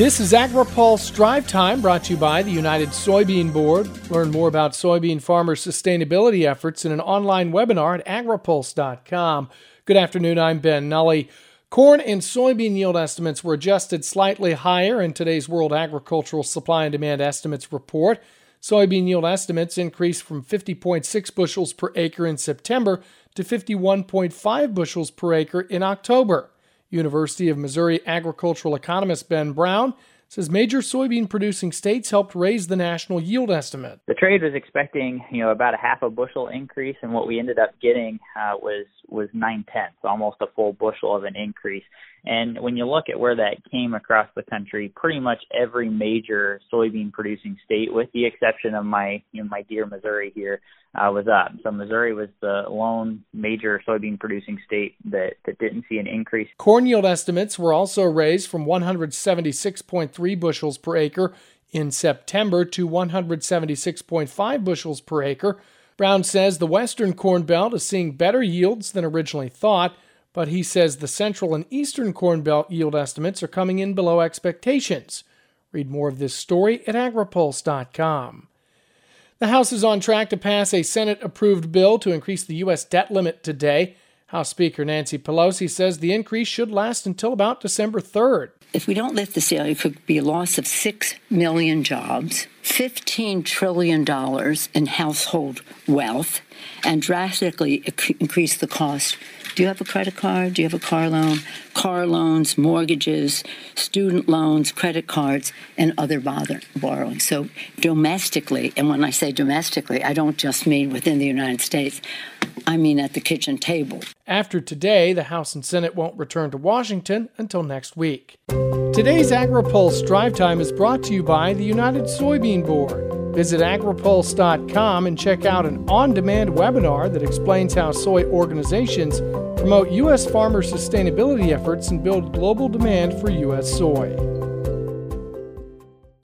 This is AgriPulse Drive Time brought to you by the United Soybean Board. Learn more about soybean farmers' sustainability efforts in an online webinar at agripulse.com. Good afternoon, I'm Ben Nuelle. Corn and soybean yield estimates were adjusted slightly higher in today's World Agricultural Supply and Demand Estimates report. Soybean yield estimates increased from 50.6 bushels per acre in September to 51.5 bushels per acre in October. University of Missouri agricultural economist Ben Brown says major soybean producing states helped raise the national yield estimate. The trade was expecting, you know, about a half a bushel increase, and what we ended up getting uh, was was nine tenths, almost a full bushel of an increase. And when you look at where that came across the country, pretty much every major soybean producing state, with the exception of my you know, my dear Missouri here, uh, was up. So Missouri was the lone major soybean producing state that, that didn't see an increase. Corn yield estimates were also raised from 176.3 bushels per acre in September to 176.5 bushels per acre. Brown says the western corn belt is seeing better yields than originally thought, but he says the central and eastern corn belt yield estimates are coming in below expectations. Read more of this story at agripulse.com. The House is on track to pass a Senate approved bill to increase the U.S. debt limit today. House Speaker Nancy Pelosi says the increase should last until about December 3rd. If we don't lift the ceiling, it could be a loss of 6 million jobs, $15 trillion in household wealth, and drastically increase the cost do you have a credit card? Do you have a car loan? Car loans, mortgages, student loans, credit cards, and other bother- borrowing. So, domestically, and when I say domestically, I don't just mean within the United States, I mean at the kitchen table. After today, the House and Senate won't return to Washington until next week. Today's AgriPulse Drive Time is brought to you by the United Soybean Board. Visit agripulse.com and check out an on demand webinar that explains how soy organizations promote U.S. farmer sustainability efforts and build global demand for U.S. soy.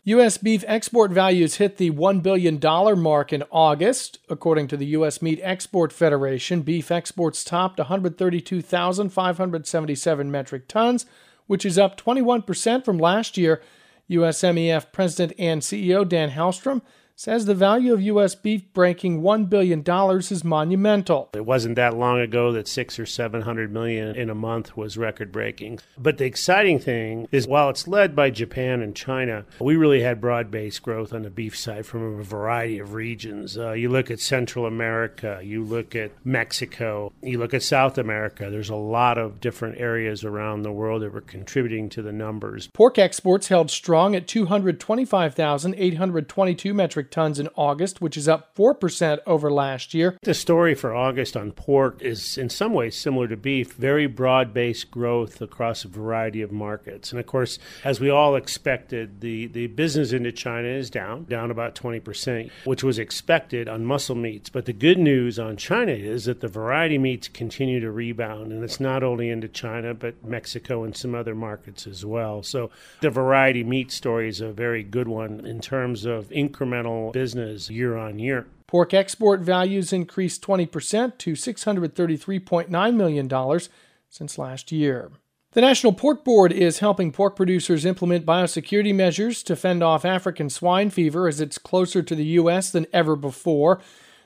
U.S. beef export values hit the $1 billion mark in August. According to the U.S. Meat Export Federation, beef exports topped 132,577 metric tons, which is up 21% from last year USMEF President and CEO Dan Halstrom says the value of U.S. beef breaking $1 billion is monumental. It wasn't that long ago that six or 700 million in a month was record breaking. But the exciting thing is while it's led by Japan and China, we really had broad based growth on the beef side from a variety of regions. Uh, you look at Central America, you look at Mexico, you look at South America. There's a lot of different areas around the world that were contributing to the numbers. Pork exports held strong at 225,822 metric metric tons in August, which is up 4% over last year. The story for August on pork is in some ways similar to beef, very broad based growth across a variety of markets. And of course, as we all expected, the, the business into China is down, down about 20%, which was expected on muscle meats. But the good news on China is that the variety meats continue to rebound, and it's not only into China, but Mexico and some other markets as well. So the variety meat story is a very good one in terms of incremental business year on year. Pork export values increased 20% to $633.9 million since last year. The National Pork Board is helping pork producers implement biosecurity measures to fend off African swine fever as it's closer to the U.S. than ever before.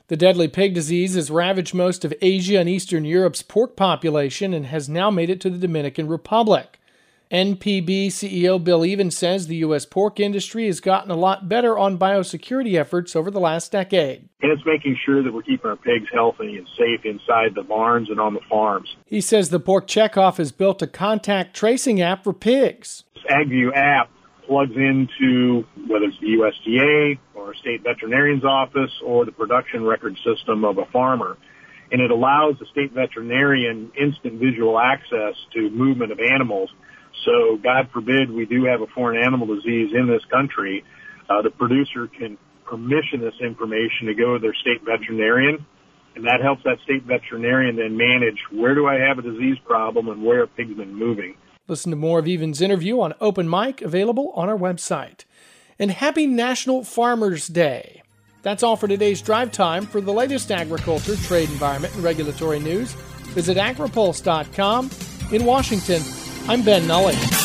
The deadly pig disease has ravaged most of Asia and Eastern Europe's pork population and has now made it to the Dominican Republic. NPB CEO Bill Even says the U.S. pork industry has gotten a lot better on biosecurity efforts over the last decade. And it's making sure that we're keeping our pigs healthy and safe inside the barns and on the farms. He says the Pork Checkoff has built a contact tracing app for pigs. This AgView app plugs into whether it's the USDA or a state veterinarian's office or the production record system of a farmer. And it allows the state veterinarian instant visual access to movement of animals so, God forbid we do have a foreign animal disease in this country, uh, the producer can permission this information to go to their state veterinarian, and that helps that state veterinarian then manage where do I have a disease problem and where have pigs been moving. Listen to more of Even's interview on Open Mic, available on our website. And happy National Farmers Day. That's all for today's drive time. For the latest agriculture, trade, environment, and regulatory news, visit agripulse.com. In Washington, I'm Ben Nuelle.